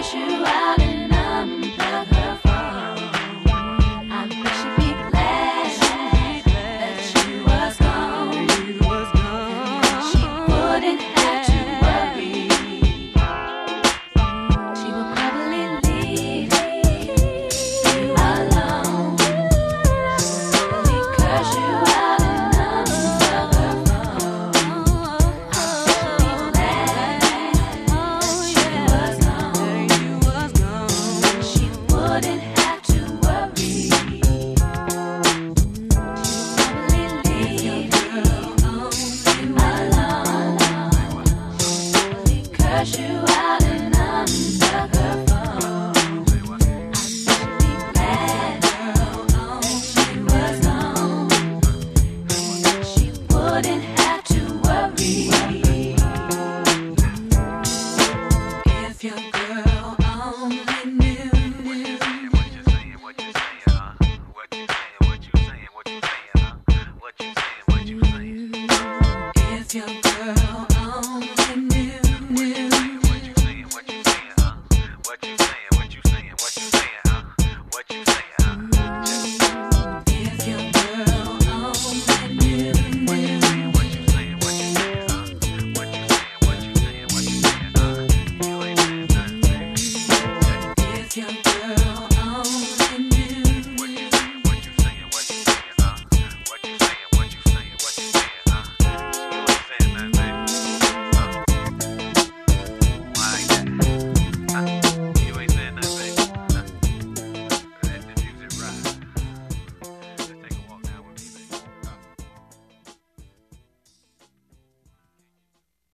flush you out your girl on tonight.